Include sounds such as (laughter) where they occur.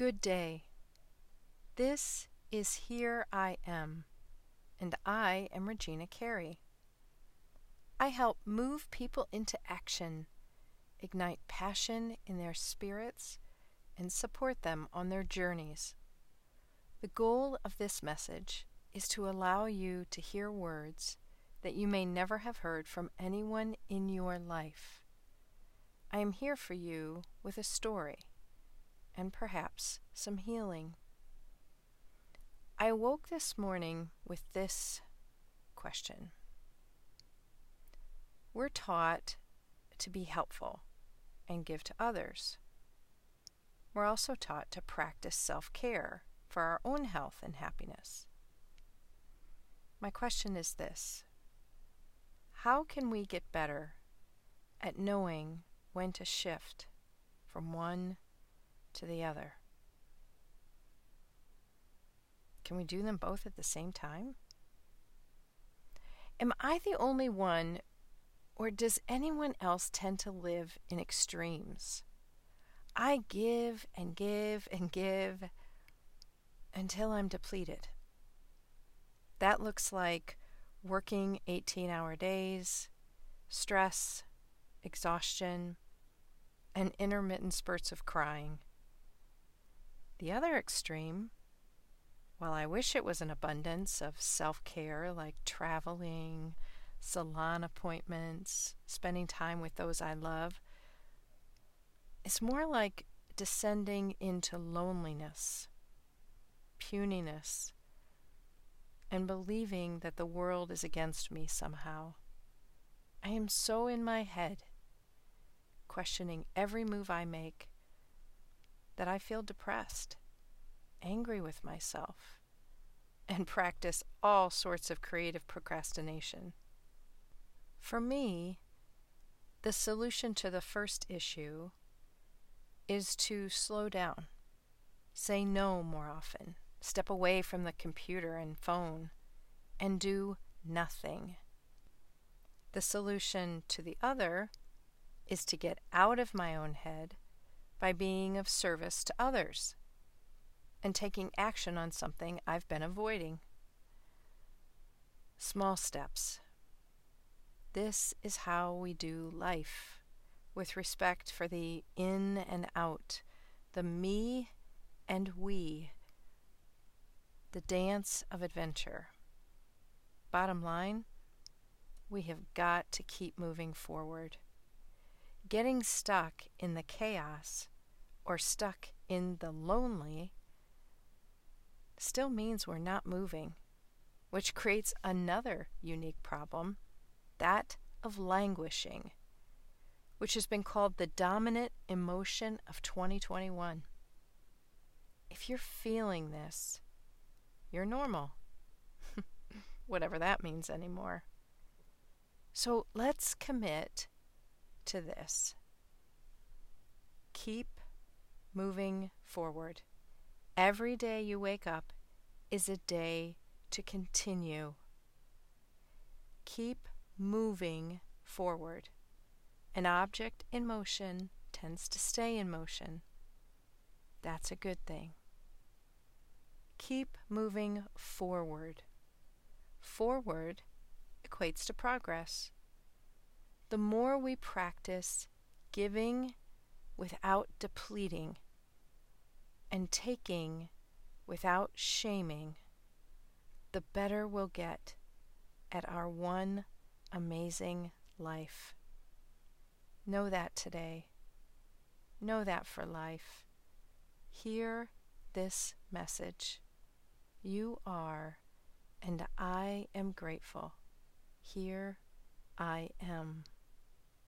Good day. This is Here I Am, and I am Regina Carey. I help move people into action, ignite passion in their spirits, and support them on their journeys. The goal of this message is to allow you to hear words that you may never have heard from anyone in your life. I am here for you with a story and perhaps some healing. I awoke this morning with this question. We're taught to be helpful and give to others. We're also taught to practice self care for our own health and happiness. My question is this How can we get better at knowing when to shift from one to the other? Can we do them both at the same time? Am I the only one, or does anyone else tend to live in extremes? I give and give and give until I'm depleted. That looks like working 18 hour days, stress, exhaustion, and intermittent spurts of crying. The other extreme, while I wish it was an abundance of self care like traveling, salon appointments, spending time with those I love, it's more like descending into loneliness, puniness, and believing that the world is against me somehow. I am so in my head, questioning every move I make, that I feel depressed, angry with myself, and practice all sorts of creative procrastination. For me, the solution to the first issue is to slow down, say no more often, step away from the computer and phone, and do nothing. The solution to the other is to get out of my own head by being of service to others and taking action on something I've been avoiding. Small steps. This is how we do life with respect for the in and out, the me and we, the dance of adventure. Bottom line, we have got to keep moving forward. Getting stuck in the chaos or stuck in the lonely still means we're not moving, which creates another unique problem that of languishing which has been called the dominant emotion of 2021. If you're feeling this, you're normal. (laughs) Whatever that means anymore. So let's commit to this. Keep moving forward. Every day you wake up is a day to continue. Keep moving forward. An object in motion tends to stay in motion. That's a good thing. Keep moving forward. Forward equates to progress. The more we practice giving without depleting and taking without shaming, the better we'll get at our one amazing life. Know that today. Know that for life. Hear this message. You are, and I am grateful. Here I am.